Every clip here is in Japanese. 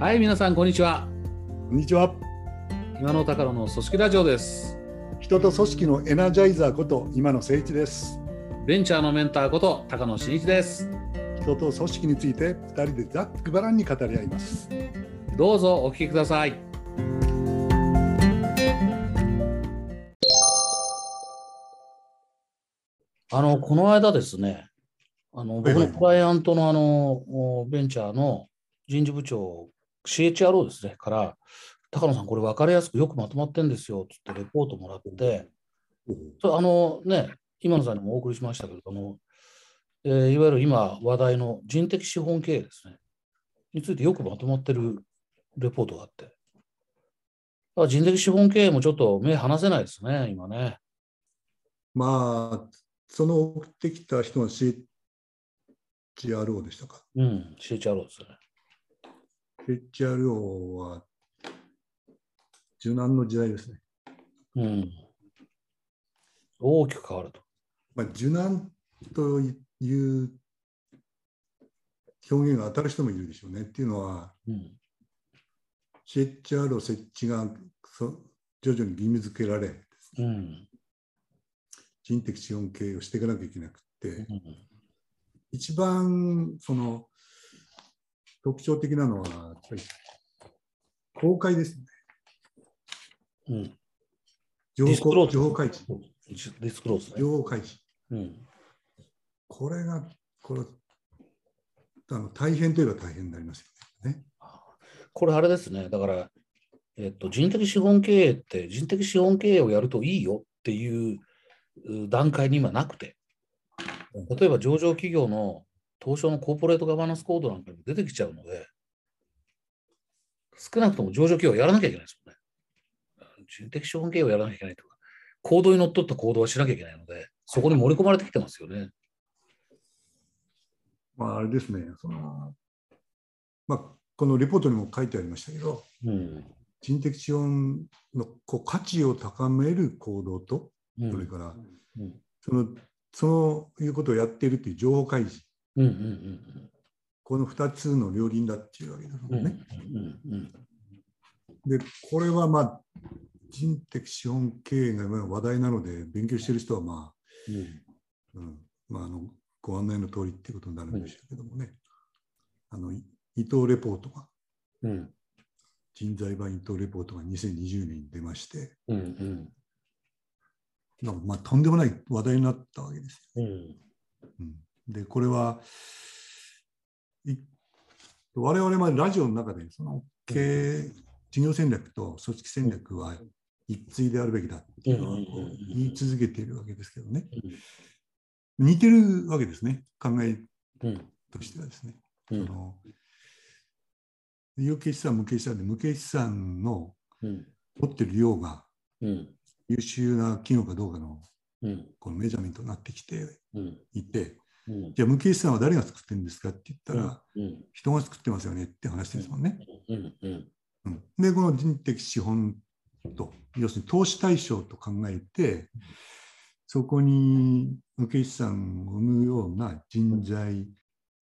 はい、皆さん、こんにちは。こんにちは。今の高野の組織ラジオです。人と組織のエナジャイザーこと今野誠一です。ベンチャーのメンターこと高野真一です。人と組織について二人でざっくばらんに語り合います。どうぞお聞きください。あの、この間ですね、あの僕のクライアントのあのおベンチャーの人事部長、CHRO ですね、から、高野さん、これ分かりやすくよくまとまってんですよって言ってレポートもらって、それあのね、今野さんにもお送りしましたけれども、えーいわゆる今話題の人的資本経営ですね、についてよくまとまってるレポートがあって、あ人的資本経営もちょっと目離せないですね、今ね。まあ、その送ってきた人が CHRO でしたか。うん、CHRO ですよね。CHRO は柔軟の時代ですね。うん。大きく変わると。まあ、柔軟という表現が当たる人もいるでしょうね。っていうのは、うん。CHRO 設置がそ徐々に義務付けられ、うん。人的資本経営をしていかなきゃいけなくて、うん一番その特徴的なのは、やっぱり公開ですね。うん。情報情報開示。ディスクローズね。情報開示。うん。これが、これあの大変といえば大変になりますよね。これあれですね。だから、えっと、人的資本経営って人的資本経営をやるといいよっていうう段階に今なくて、例えば上場企業の東証のコーポレートガバナンスコードなんかにも出てきちゃうので、少なくとも上場企業はやらなきゃいけないですもんね。人的資本経営をやらなきゃいけないとか、行動にのっとった行動はしなきゃいけないので、そこに盛り込まれてきてますよね。まあ、あれですね。そのまあ、このレポートにも書いてありましたけど、うん。人的資本のこう価値を高める行動と、うんそれからうんそのそういうことをやっているという情報開示、うんうんうんこの2つの両輪だっていうわけですうんうんもんね。うんうん。で、これはまあ、人的資本経営が今話題なので、勉強している人はまあ、うん。まあ、あのご案内の通りっていうことになるんでしょうけどもね、あのい伊藤レポートが、うん。うん人材版伊藤レポートが2020年に出まして、うんうん。まあとんでもない話題になったわけですよ。うん。うん、で、これはい我々はラジオの中でその経営、事業戦略と組織戦略は一対であるべきだっていうのはこう言い続けているわけですけどね、似てるわけですね、考えうん。としてはですね。うん。その有形資産、無形資産で無形資産のうん。持ってる量がうん。優秀な企業かどうかのうん。このメジャーメントになってきてうん。いて、うん。じゃあ無形資産は誰が作ってるんですかって言ったら、うん。人が作ってますよねって話ですもんね。うん。で、この人的資本と、要するに投資対象と考えて、そこに無形資産を生むような人材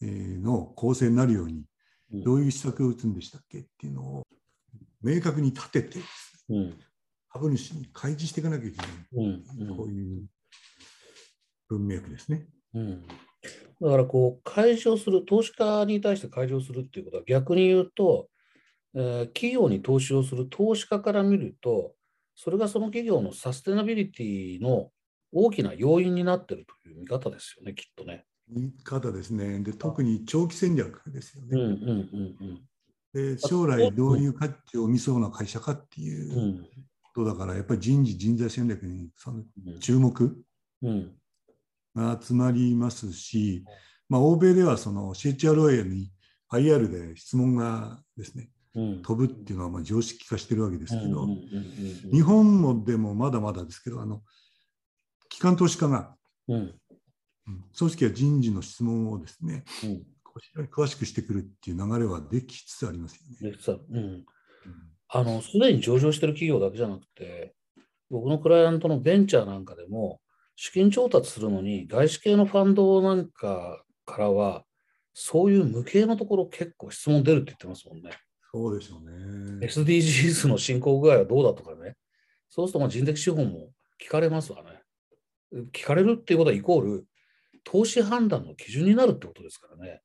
えーの構成になるように、うん。どういう施策を打つんでしたっけっていうのを明確に立てて、うん。株主に開示していかなきゃいけない。うん。こういう文脈ですね。うんだからこう開示をする投資家に対して開示をするっていうことは逆に言うと、えー企業に投資をする投資家から見るとそれがその企業のサステナビリティの大きな要因になっているという見方ですよねきっとね。言い方ですね。で、特に長期戦略ですよね。うんうんうんで将来どういう価値を見そうな会社かっていうことだから、やっぱり人事、人材戦略にそのうん注目うんが集まりますし、まあ、欧米ではその CHROA に IR で質問がですね、うん。飛ぶっていうのはまあ常識化してるわけですけど、日本もでもまだまだですけど、あの機関投資家が、うん。うん組織や人事の質問をですね、うん。こう非常に詳しくしてくるっていう流れはできつつありますよね。うん。あの、すでに上場してる企業だけじゃなくて、僕のクライアントのベンチャーなんかでも、資金調達するのに、外資系のファンドなんかからは、そういう無形のところ結構質問出るって言ってますもんね。そうでしょうね。SDGs の進行具合はどうだとかね。そうするとまあ人的資本も聞かれますわね。聞かれるっていうことはイコール投資判断の基準になるってことですからね。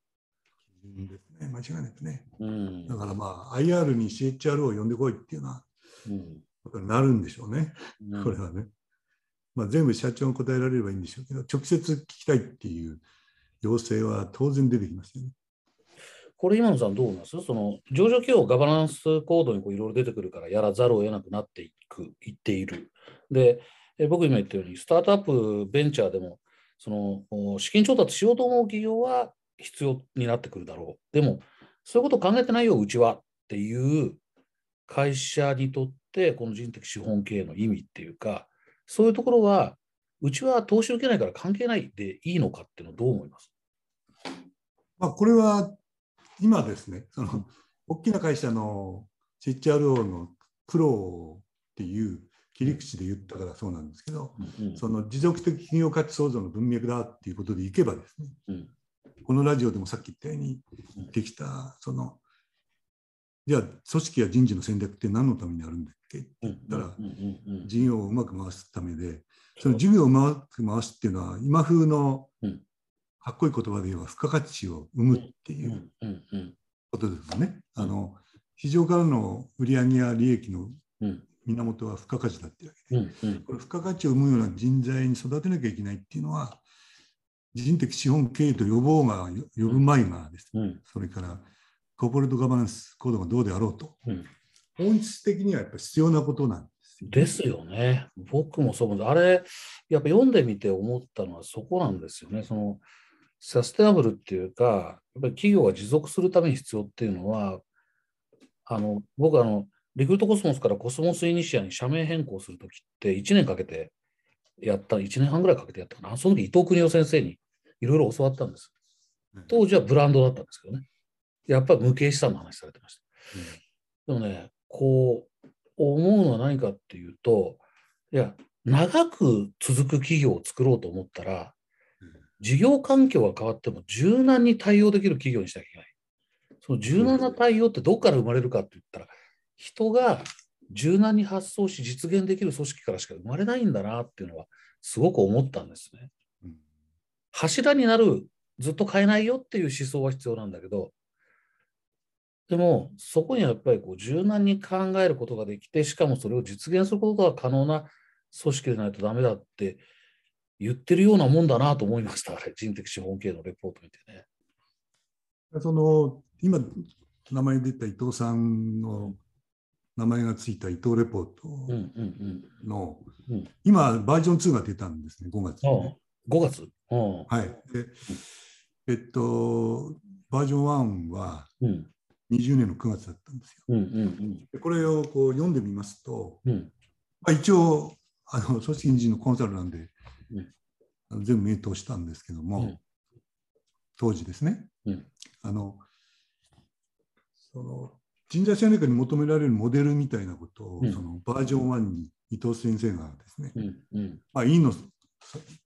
うんですね間違いないですね。うん。だからまあ IR に CHRO を呼んでこいっていうのはうんことになるんでしょうね。うんこれはね。まあ、全部社長が答えられればいいんでしょうけど、直接聞きたいっていう要請は当然出てきますよね。これ今野さんどう思います？その上場企業ガバナンスコードにいろいろ出てくるからやらざるを得なくなっていく、いっている。で、え僕今言ったように、スタートアップ、ベンチャーでも、その資金調達しようと思う企業は必要になってくるだろう。でも、そういうことを考えてないよ、うちはっていう会社にとって、この人的資本経営の意味っていうか、そういうところは、うちは投資受けないから関係ないでいいのかっていうのはどう思います？まあ、これは今ですね、その大きな会社の CHRO の苦労っていう切り口で言ったからそうなんですけど、うんその持続的企業価値創造の文脈だっていうことでいけばですね、うん。このラジオでもさっき言ったようにできた、その、じゃあ組織や人事の戦略って何のためにあるんだっけ？って言ったら、事業をうまく回すためで、その事業をうまく回すっていうのは、今風のうん。かっこいい言葉で言えば、付加価値を生むっていうことですね。あの市場からの売上や利益のうん。源は付加価値だっていうわけで、これ付加価値を生むような人材に育てなきゃいけないっていうのは、人的資本経営と呼ぼうが呼ぶ前がです。ね、うん。それからコーポレートガバナンスコードがどうであろうと、うん本質的にはやっぱ必要なことなんですよ。ですよね。僕もそう思う。あれ、やっぱ読んでみて思ったのはそこなんですよね。そのサステナブルっていうか、やっぱり企業が持続するために必要っていうのは、あの僕あの、リクルートコスモスからコスモスイニシアに社名変更するときって1年かけてやった、1年半ぐらいかけてやったかな。その時伊藤邦夫先生にいろいろ教わったんです。当時はブランドだったんですけどね。やっぱり無形資産の話されてました。でもね、こう思うのは何かっていうと、いや、長く続く企業を作ろうと思ったら、事業環境が変わっても柔軟に対応できる企業にしなきゃいけない。その柔軟な対応ってどこから生まれるかって言ったら、人が柔軟に発想し実現できる組織からしか生まれないんだなっていうのはすごく思ったんですね。うん柱になる、ずっと変えないよっていう思想は必要なんだけど、でも、そこにはやっぱりこう柔軟に考えることができて、しかもそれを実現することが可能な組織でないとダメだって言ってるようなもんだなと思いました、あれ、人的資本系のレポート見てね。その今、名前出た伊藤さんの名前がついた伊藤レポートの、今、バージョン2が出たんですね、5月にね、ああ5月？うんはい。で、えっと、バージョン1はうん20年の9月だったんですよ。うんうんでこれをこう読んでみますと、うん。まあ、一応、あの組織人事のコンサルなんで、うん。全部名答したんですけども、うん。当時ですね、うん。あのその人材戦略に求められるモデルみたいなことを、うん。そのバージョン1に伊藤先生がですね、うんうん。まあ、いいの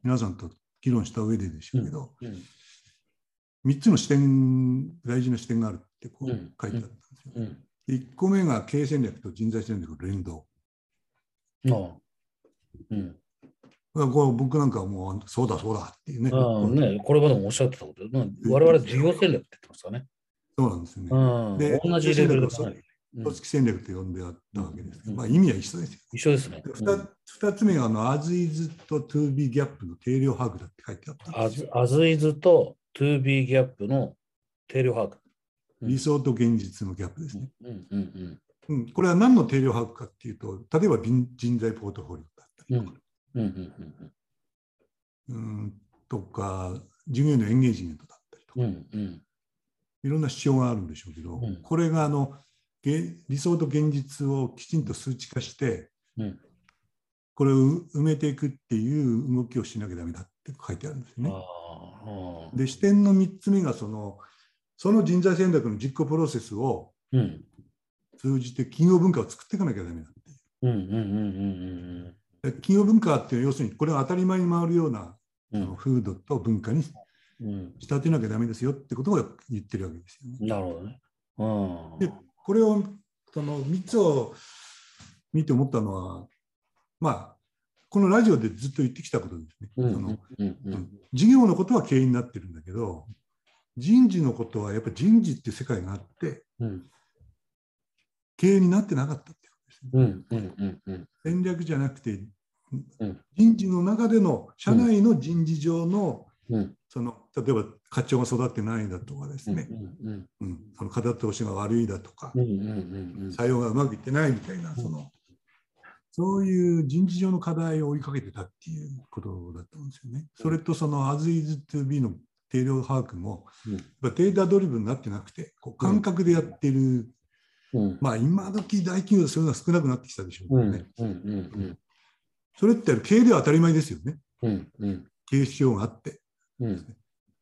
皆さんと議論した上ででしょうけど、うん3つの視点、大事な視点があるってこううん書いてあったんですよ。うんで1個目が経営戦略と人材戦略の連動。ああうんこれこう僕なんかはもうそうだそうだっていうね。ああね、これまでもおっしゃってたことで、まあ我々事業戦略って言ってますからね。そうなんですよね。うんで同じレベルで考えるうん組織戦略と呼んであったわけですけど、うんまあ意味は一緒ですよ。一緒ですね。で 2, 二つ目があの As is と To be ギャップの定量把握だって書いてあったんですよ。アズイズと To be ギャップの定量把握。うん。理想と現実のギャップですね。うんうんうん、これは何の定量把握かっていうと、例えば人人材ポートフォリオだったりとか、うんうんうんうんとか、従業員のエンゲージメントだったりとか、うんうん。うんいろんな指標があるんでしょうけど、うん。これがあのげ理想と現実をきちんと数値化して、うん。これを埋めていくっていう動きをしなきゃダメだって書いてあるんですよね。で、視点の3つ目がその、その人材戦略の実行プロセスをうん。通じて企業文化を作っていかなきゃダメだって企業文化っていうのは要するにこれは当たり前に回るようなうん。風土と文化に仕うん。立てなきゃダメですよってことを言ってるわけですよね。なるほどね。うん。でこれをその3つを見て思ったのはまあこのラジオでずっと言ってきたことですね。その事業のことは経営になってるんだけど人事のことはやっぱり人事って世界があって、うん、経営になってなかったっていうことですね。戦略じゃなくて、人事の中での社内の人事上の、その例えば課長が育ってないだとかですね、うんその風通しが悪いだとか、採用がうまくいってないみたいな、そのそういう人事上の課題を追いかけてたっていうことだと思うんですよね。それとその As is to be の定量把握も、うん、データドリブンになってなくてこう感覚でやってる、うん、まあ今時大企業そういうのは少なくなってきたでしょうね。それって経営では当たり前ですよね。うんうん、経営指標があって、うん、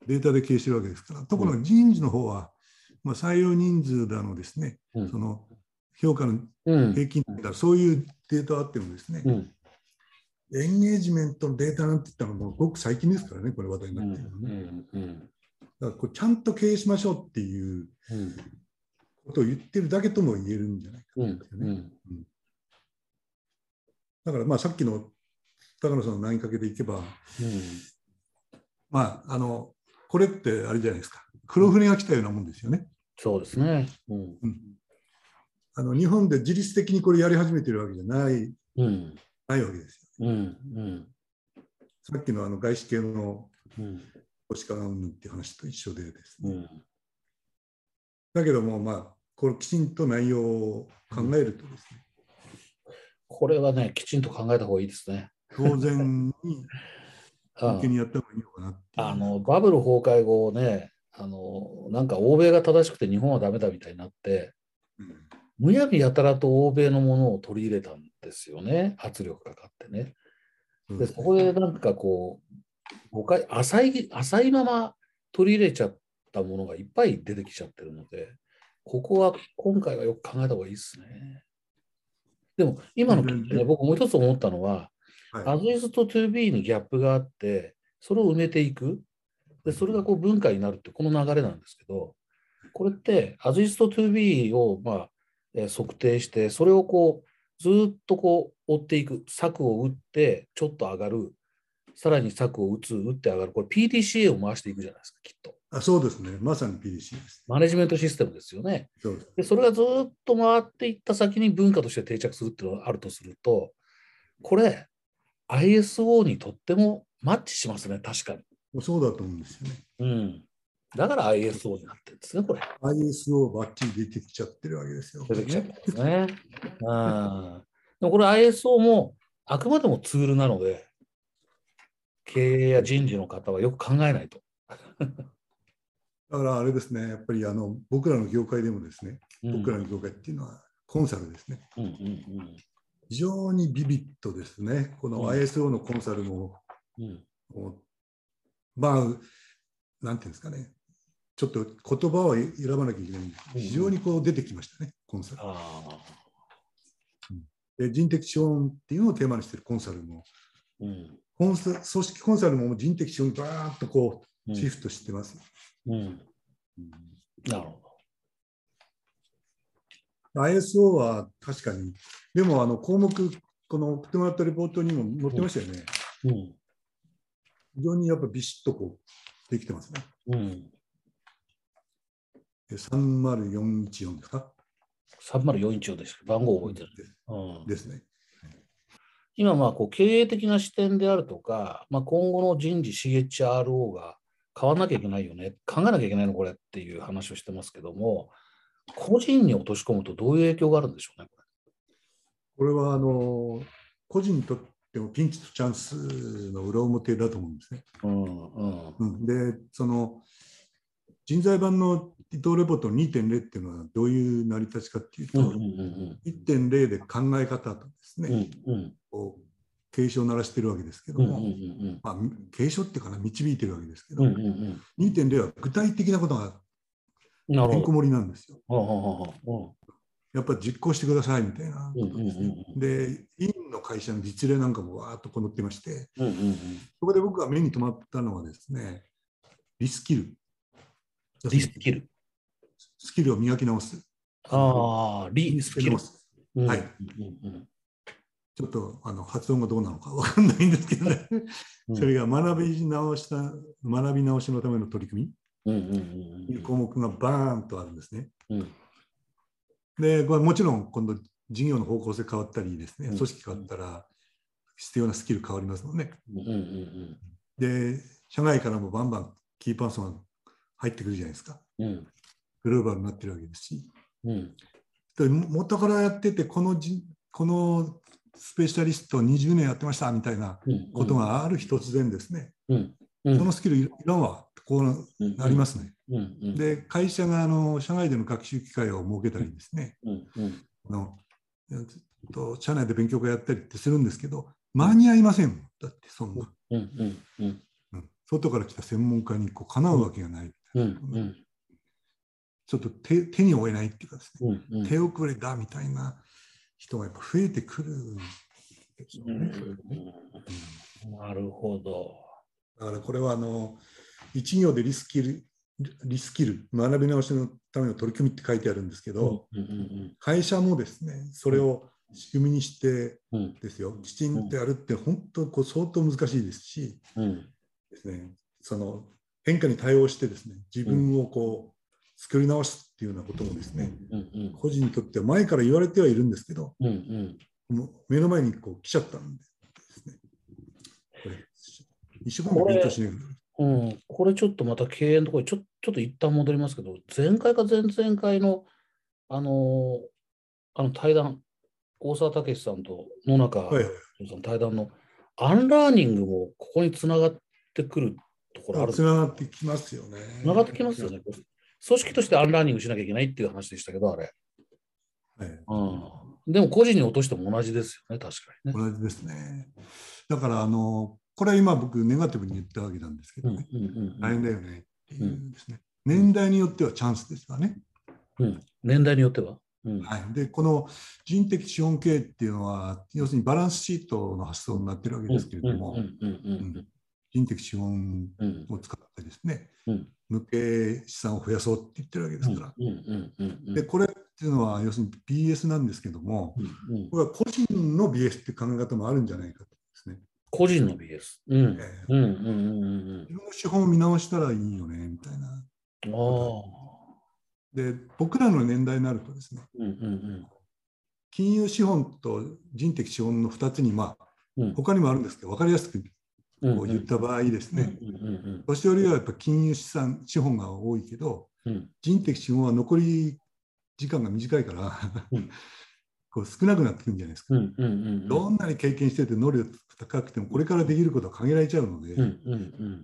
データで経営してるわけですから。ところが人事の方は、まあ、採用人数だのですね、その評価の平均だ、そういうデータあってもですね、エンゲージメントのデータなんて言ったのもごく最近ですからね、これ話題になってるのね。うんうん、だからこうちゃんと経営しましょうっていうことを言ってるだけとも言えるんじゃないかと思うんですよね。うん、だからまあさっきの高野さんの投げかけでいけば、まああのこれってあれじゃないですか。黒船が来たようなもんですよね。そうですね、うんあの日本で自律的にこれやり始めてるわけじゃない、うん、ないわけですよ。うんうん、さっきのあの外資系の投資家がうんっていう話と一緒でですね。うん、だけども、まあ、これきちんと内容を考えるとですね。これはね、きちんと考えた方がいいですね。当然に 向けにやった方がいいのかなあのバブル崩壊後ねあの、なんか欧米が正しくて日本はダメだみたいになって、うん、むやみやたらと欧米のものを取り入れたんですよね、圧力かかってね。でそこでなんかこう、誤解浅い浅いまま取り入れちゃったものがいっぱい出てきちゃってるので、ここは今回はよく考えた方がいいですね。でも今のね、僕もう一つ思ったのは、はい、アズイズと 2B にギャップがあって、それを埋めていく。で、それがこう文化になるってこの流れなんですけど、これって、アズイズと 2B を、まあ、え測定して、それをこう、ずっとこう追っていく、策を打ってちょっと上がる、さらに策を打つ、打って上がる、これ PDCA を回していくじゃないですか、きっと。あそうですね、まさに PDCA です。マネジメントシステムですよね。そうですでそれがずっと回っていった先に文化として定着するっていうのがあるとすると、これ、ISO にとってもマッチしますね、確かに。そうだと思うんですよね。うん。だから ISO になってるんですね、これ。ISO ばっちり出てきちゃってるわけですよ。出てきちゃってますね。あでもこれ ISO もあくまでもツールなので、経営や人事の方はよく考えないと。だからあれですね、やっぱりあの僕らの業界でもですね、うん、僕らの業界っていうのはコンサルですね。うんうんうん、非常にビビットですね。この ISO のコンサルも、うん、まあ、なんていうんですかね、ちょっと言葉を選ばなきゃいけない。非常にこう出てきましたね、コンサル。で人的資本っていうのをテーマにしているコンサルも、うん、コンサ組織コンサルも人的資本にバーッとこうシフトしてます。うん、うん。なるほど。ISO は確かに、でもあの項目、この送ってもらったレポートにも載ってましたよね。うん、非常にやっぱビシッとこうできてますね。うん3041ですか ?3041 です。番号覚えてる。うん、ですね。今、まあこう経営的な視点であるとか、まあ、今後の人事 CHRO が変わらなきゃいけないよね、考えなきゃいけないのこれっていう話をしてますけども、個人に落とし込むとどういう影響があるんでしょうね、これ。これはあの個人にとってもピンチとチャンスの裏表だと思うんですね。うんうんうん、で、その人材版の伊藤レポート2.0っていうのはどういう成り立ちかっていうと、うんうんうん、1.0で考え方とですね、うんうん、こう警鐘を鳴らしてるわけですけども、うんうんうんまあ、警鐘っていうかな導いてるわけですけど、うんうんうん、2.0は具体的なことがてんこ盛りなんですよ。やっぱり実行してくださいみたいなことですね。で、院の会社の実例なんかもわーっとこう載ってまして、うんうんうん、そこで僕が目に留まったのはですね、リスキル。リスキル。スキルを磨き直す。ああ、リスキル。はい。ちょっとあの発音がどうなのかわかんないんですけどね。それが学び直した学び直しのための取り組みという項目がバーンとあるんですね。で、これもちろん今度事業の方向性変わったりですね、組織変わったら必要なスキル変わりますもんね。で、社外からもバンバンキーパーソンが入ってくるじゃないですか。グローバルになってるわけですし。で元からやっててこのじこのスペシャリスト20年やってましたみたいなことがある日突然ですね、うん。うん、そのスキルいらんわこうなりますね。うん。うん、で会社があの社外での学習機会を設けたりですね、うん。うん、のと社内で勉強会やったりってするんですけど間に合いません。だってそんな、うん。うん。うん、外から来た専門家にこうかなうわけがない。みたいな、うん。うん、ちょっと手手に負えないっていうかですね、うんうん、手遅れだみたいな人がやっぱ増えてくるんですよね。なるほど。だからこれはあの一行でリスキルリスキル学び直しのための取り組みって書いてあるんですけど、会社もですねそれを仕組みにしてですよ、きちんとやるって本当こう相当難しいですし、ですね、その変化に対応してですね自分をこう作り直すっていうようなこともですね、個人にとっては前から言われてはいるんですけど、もう目の前にこう来ちゃったんでですね。これ一生懸命勉強しなきゃうん、これちょっとまた経営のところにちょちょっと一旦戻りますけど、前回か前々回のあのあの対談、大沢武さんと野中さん、はい。対談のアンラーニングもここにつながってくるところあるつながってきますよね。つながってきますよね。組織としてアンラーニングしなきゃいけないっていう話でしたけど、あれ。はいうん、でも個人に落としても同じですよね、確かにね。同じですね。だからあのこれは今僕ネガティブに言ったわけなんですけどね、大変だよねっていうですね、うん、年代によってはチャンスですかね。うん、年代によっては、うん、はい、でこの人的資本経営っていうのは要するにバランスシートの発想になってるわけですけれども。人的資本を使ですね、無形資産を増やそうって言ってるわけですから。でこれっていうのは要するに BS なんですけども、これは個人の BS っていう考え方もあるんじゃないかとですね。個人の BS。うん。自分の資本を見直したらいいよね、みたいな。で、僕らの年代になるとですね、金融資本と人的資本の2つに、まあ、他にもあるんですけど、分かりやすくこう言った場合ですね、年寄りはやっぱ金融資産、資本が多いけど、人的資本は残り時間が短いから こう少なくなってくるんじゃないですか。どんなに経験してて能力高くてもこれからできることは限られちゃうので、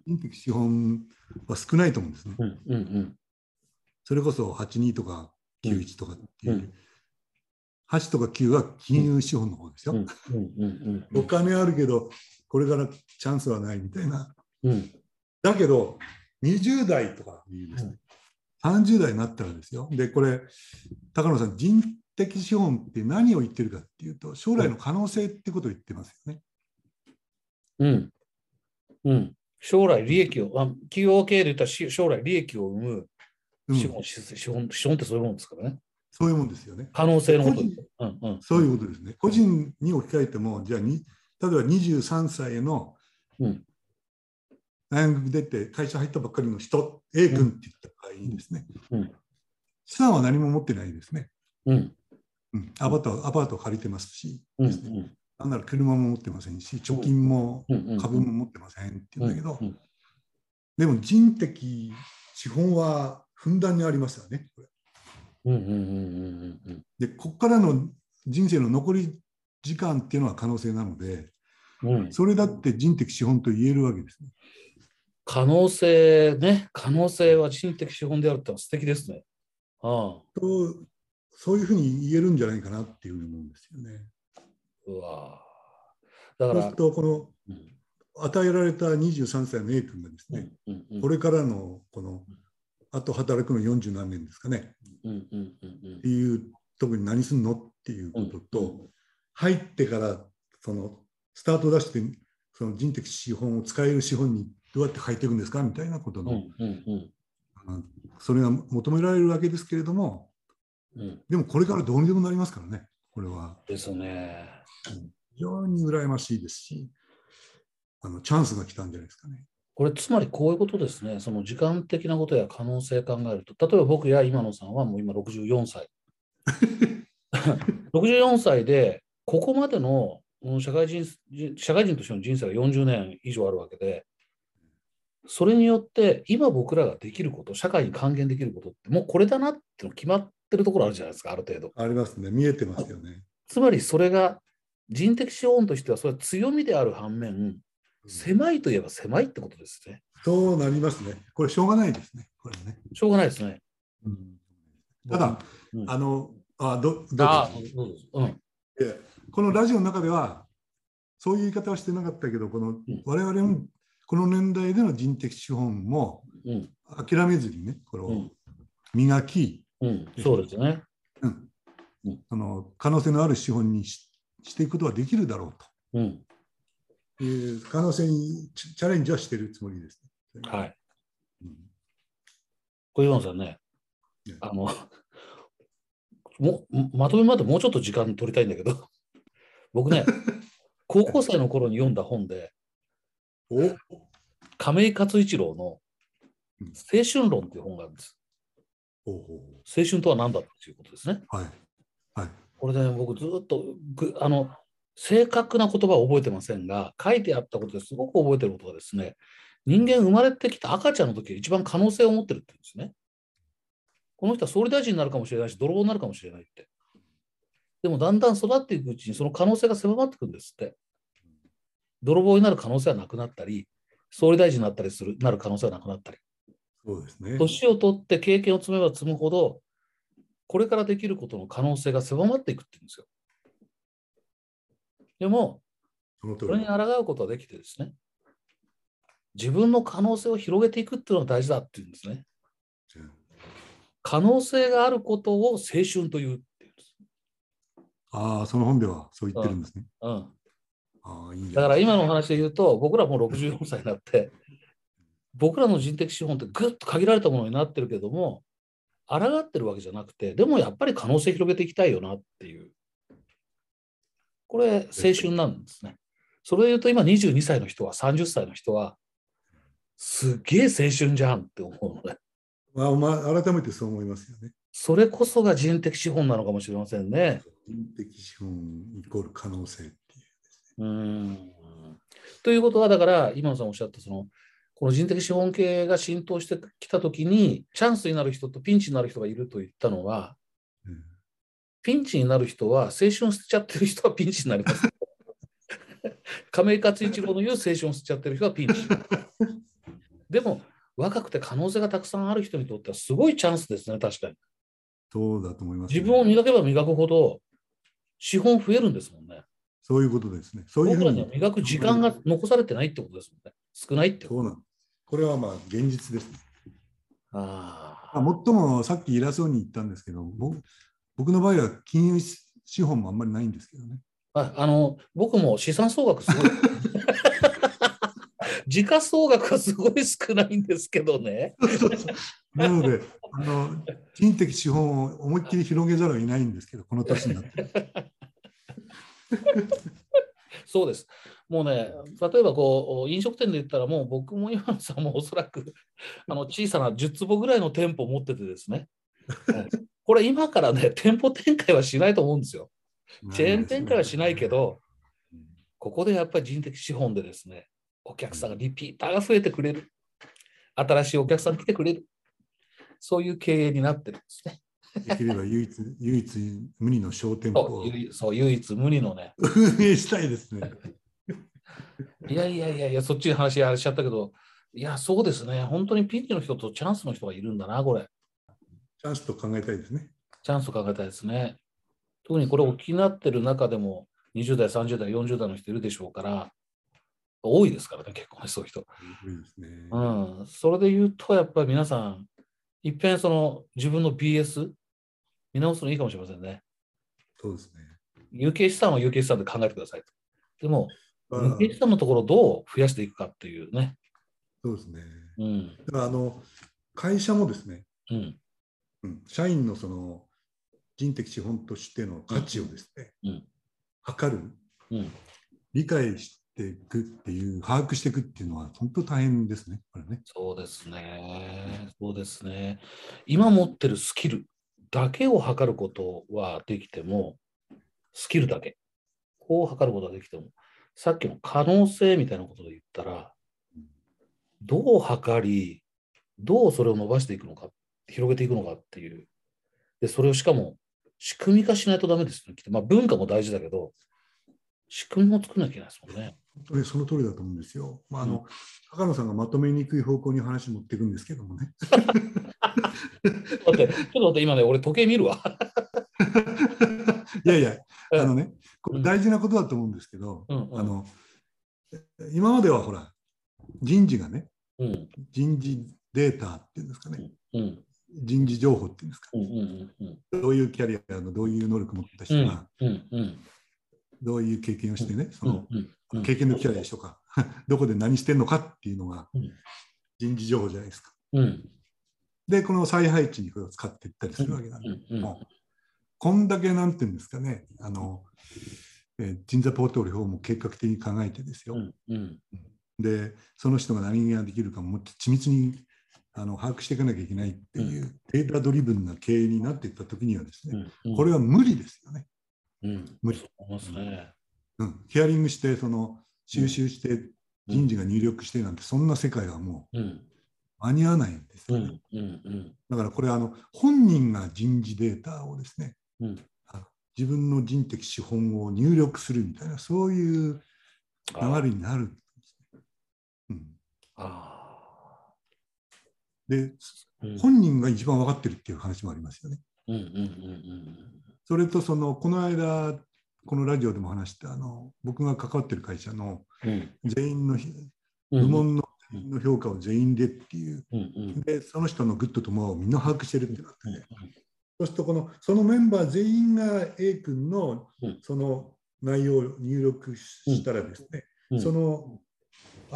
人的資本は少ないと思うんですね。それこそ82とか91とかっていう。8とか9は金融資本の方ですよ。お金あるけど、これからチャンスはないみたいな。だけど、20代とかいいですね。30代になったらですよ。で、これ、高野さん、人的資本って何を言ってるかっていうと、将来の可能性ってことを言ってますよね。うん。うん。将来利益を、あ企業経営で言ったら将来利益を生む資本、うん、資本資本ってそういうもんですからね。そういうもんですよね。可能性のことうんうん、そういうことですね。個人に置き換えても、じゃあに、例えば23歳の大学出て会社入ったばっかりの人、A 君って言った場合にですね、うん、資産は何も持ってないですね。うん、うん、アパートアパート借りてますし、うんうん、なんなら車も持ってませんし、貯金も株も持ってませんって言うんだけど、でも人的資本はふんだんにありますよね。で、ここからの人生の残り時間っていうのは可能性なので、うん、それだって人的資本と言えるわけですね。可能性ね、可能性は人的資本であるってのは素敵ですね。ああ。とそういうふうに言えるんじゃないかなっていうふうに思うんですよね。うわだからそうするとこの、うん、与えられた23歳の A 君がですね、うんうんうん、これからのこのあと働くの40何年ですかね、うんうんうんうん、っていう特に何すんのっていうことと、うんうん、入ってからそのスタート出してその人的資本を使える資本にどうやって変えていくんですかみたいなことの、うんうんうん、それが求められるわけですけれどもうん、でもこれからどうにでもなりますからね、これは。ですね。非常に羨ましいですし、あのチャンスが来たんじゃないですかね。これつまりこういうことですね。その時間的なことや可能性考えると、例えば僕や今野さんはもう今64歳。64歳で、ここまでのうん社会人社会人としての人生が40年以上あるわけで、それによって今僕らができること、社会に還元できることって、もうこれだなっての決まってるところあるじゃないですか、ある程度。ありますね、見えてますよね。つまりそれが人的資本としてはそれは強みである反面、狭いといえば狭いってことですね。そうなりますね。これしょうがないですね。これね。しょうがないですね。ただ、うんあの、あどどうあぞどうこのラジオの中では、そういう言い方はしてなかったけど、このん。我々のこの年代での人的資本もうん、諦めずにね、これをうん。磨き、うん、そうですね。うん。うん。その可能性のある資本にししていくことはできるだろううん、という可能性にチチャレンジはしているつもりです、ね。はい。うん。これ岩野さんねね、あの、もまとめまでもうちょっと時間取りたいんだけど、僕ね、高校生の頃に読んだ本で、お亀井勝一郎のうん青春論っていう本があるんです。青春とは何だっていうことですね。はい。はい。これね、僕ずっとぐあの正確な言葉は覚えてませんが、書いてあったことですごく覚えてることがですね、人間生まれてきた赤ちゃんの時が一番可能性を持ってるって言うんですね。この人は総理大臣になるかもしれないし、泥棒になるかもしれないって。でもだんだん育っていくうちにその可能性が狭まっていくんですって。泥棒になる可能性はなくなったり、総理大臣になったりするなる可能性はなくなったり。そうですね。年を取って経験を積めば積むほど、これからできることの可能性が狭まっていくって言うんですよ。でも、それに。抗うことができてですね、自分の可能性を広げていくっていうのが大事だっていうんですね。可能性があることを青春という。ああ、その本ではそう言ってるんですね。うん、ああ、いいんだから今のお話で言うと、僕らもう64歳になって、僕らの人的資本ってぐっと限られたものになってるけども、抗ってるわけじゃなくて、でもやっぱり可能性広げていきたいよなっていう。これ、青春なんですね。それで言うと、今22歳の人は、30歳の人は、すっげえ青春じゃんって思うので、まあ、まあ、改めてそう思いますよね。それこそが人的資本なのかもしれませんね。人的資本イコール可能性っていう。うーんということは、だから、今野さんおっしゃった、その、この人的資本系が浸透してきたときに、チャンスになる人とピンチになる人がいると言ったのは、うんピンチになる人は、青春捨てちゃってる人はピンチになります。亀井勝一郎の言う青春を捨てちゃってる人はピンチ。でも、若くて可能性がたくさんある人にとってはすごいチャンスですね、確かに。そうだと思います、自分を磨けば磨くほど、資本増えるんですもんね。そういうことですね。そういうふうに僕らには。磨く時間が残されてないってことですもんね。少ないってこと。そうなんです。これはまあ現実ですね。あまあ、もっともさっき偉そうに言ったんですけど、僕僕の場合は金融資本もあんまりないんですけどね。ああの僕も資産総額すごい。時価総額はすごい少ないんですけどね。なので、あの人的資本を思いっきり広げざるを得ないんですけど、この年になって。そうです。もうね、例えばこう飲食店で言ったら、もう僕も今野さんもおそらくあの小さな10坪ぐらいの店舗を持っててですね、はいこれ今からね、店舗展開はしないと思うんですよ。チェーン展開はしないけど、ここでやっぱり人的資本でですね、お客さんがリピーターが増えてくれる。新しいお客さん来てくれる。そういう経営になってるんですね。できれば唯一唯一無二の商店舗をそう唯そう唯一無二のね。運営したいですね。いやいやいやいや、そっちに話あれしちゃったけど、いや、そうですね。本当にピンチの人とチャンスの人がいるんだな、これ。チャンスと考えたいですね。チャンスを考えたいですね。特にこれを気になってる中でも、20代、30代、40代の人いるでしょうから、多いですからね、結構ね、そういう人。いいですね。うん、それで言うと、やっぱり皆さん、いっぺんその自分の BS 見直すのいいかもしれませんね。そうですね。有形資産は有形資産で考えてくださいと。でも、まあ有形資産のところをどう増やしていくかっていうね。そうですね。うん。だからあの会社もですね、うん。うん、社員のその人的資本としての価値をですね、うん測る、うん理解していくっていう、把握していくっていうのは、本当大変ですね、これね。そうですね。そうですね。今持ってるスキルだけを測ることはできても、スキルだけを測ることができても、さっきの可能性みたいなことで言ったら、どう測り、どうそれを伸ばしていくのか、広げていくのかっていう。で、それをしかも仕組み化しないとダメですね。きっとまあ文化も大事だけど、仕組みも作らなきゃいけないですもんね。本当にその通りだと思うんですよ。まあ、あうん。の、高野さんがまとめにくい方向に話持っていくんですけどもね。待って、ちょっと待って、今ね、俺時計見るわ。いやいや、うん。あのね、これ大事なことだと思うんですけど、うんうん。あの、今まではほら、人事がね、うん、人事データっていうんですかね、うん、人事情報っていうんですか、うん、うん、うん。どういうキャリアのどういう能力を持った人が、うん、うん、どういう経験をしてね、その。経験のキャリアでしょうか、どこで何してんのかっていうのがうん。人事情報じゃないですか。うん、で、この再配置にこれを使っていったりするわけなんで、うん、もうこんだけなんていうんですかね、あの、えー人材ポートフォリオも計画的に考えてですよ、で、その人が何ができるかももっと緻密にあの把握していかなきゃいけないっていう、データドリブンな経営になっていったときにはですね、うん。これは無理ですよね。うん、無理。うん、ヒアリングして、その収集して、人事が入力してなんて、そんな世界はもうん、う間に合わないんですよね。うん、うん、うん、だからこれあの、本人が人事データをですね、うん。自分の人的資本を入力するみたいな、そういう流れになるんですね。うん、あで、あ。うん、本人が一番分かってるっていう話もありますよね。うん、うん、うん、それとそのこの間このラジオでも話したあの僕が関わってる会社のうん。全員の。部門のの評価を全員でっていう。でその人のグッドとモアをみんな把握してるってなってうんねそうするとこのそのメンバー全員が A 君のうん。その内容を入力したらですね、うん。その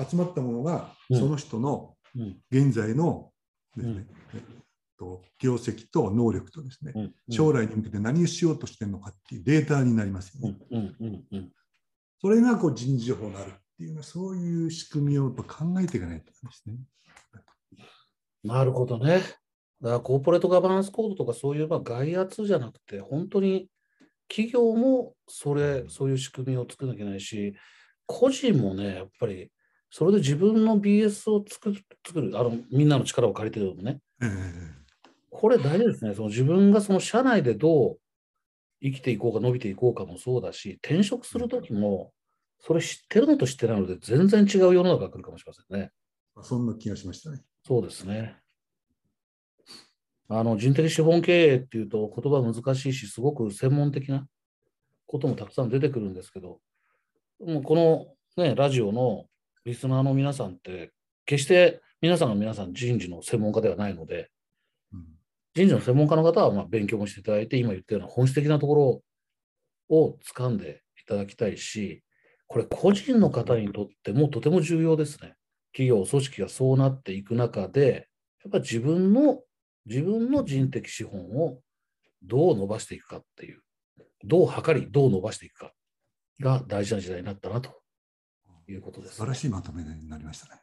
集まったものがうん。その人のうん、現在のですね、と業績と能力とですね、うん、将来に向けて何をしようとしてるのかっていうデータになりますよね。うん、うん、うん、うん。それがこう人事情報になるっていうのは、そういう仕組みをやっぱ考えていかないとですね。なるほどね。だからコーポレートガバナンスコードとかそういうまあ外圧じゃなくて、本当に企業もそれ、そういう仕組みを作らなきゃいけないし、個人もね、やっぱりそれで自分の BS を作る、作るあのみんなの力を借りてるのもね、えこれ大事ですね。その自分がその社内でどう生きていこうか、伸びていこうかもそうだし、転職するときも、それ知ってるのと知ってないので全然違う世の中が来るかもしれませんね。えそんな気がしましたね。そうですね。あの人的資本経営っていうと言葉難しいし、すごく専門的なこともたくさん出てくるんですけど、もうこの、ね、ラジオのリスナーの皆さんって、決して皆さんが皆さん人事の専門家ではないので、うん人事の専門家の方はまあ勉強もしていただいて、今言ったような本質的なところを掴んでいただきたいし、これ個人の方にとってもとても重要ですね。企業、組織がそうなっていく中で、やっぱり自分の、自分の人的資本をどう伸ばしていくかっていう、どう測り、どう伸ばしていくかが大事な時代になったなということです、素晴らしいまとめになりましたね。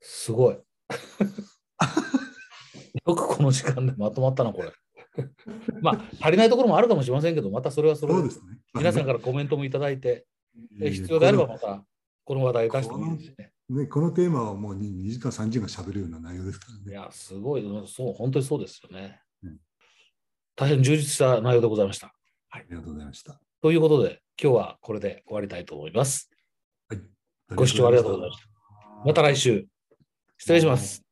すごい。よくこの時間でまとまったな、これ。まあ、足りないところもあるかもしれませんけど、またそれはそれでそうですね。皆さんかからコメントもいただいて、らえ必要であればまたこの話題出してもいいですしね。ね、このテーマはもう 2, 2時間、3時間喋るような内容ですからね。いや、すごい、そう、本当にそうですよねうん。大変充実した内容でございました。ありがとうございました。ということで、今日はこれで終わりたいと思います。はい。ご視聴ありがとうございました。また来週。失礼します。